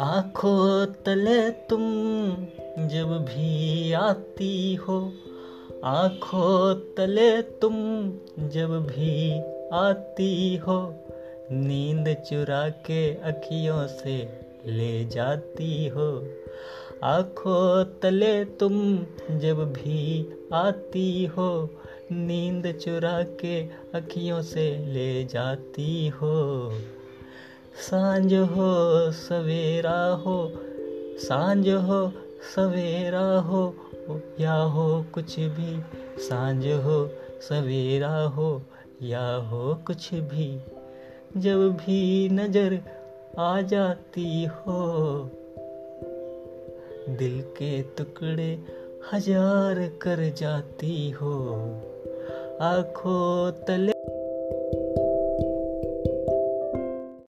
आँखों तले तुम जब भी आती हो, आँखों तले तुम जब भी आती हो, नींद चुरा के अखियों से ले जाती हो। आँखों तले तुम जब भी आती हो, नींद चुरा के अखियों से ले जाती हो। साँझ हो, सवेरा हो, साँझ हो, सवेरा हो, या हो कुछ भी। साँझ हो, सवेरा हो, या हो कुछ भी। जब भी नज़र आ जाती हो, दिल के टुकड़े हज़ार कर जाती हो। आँखों तले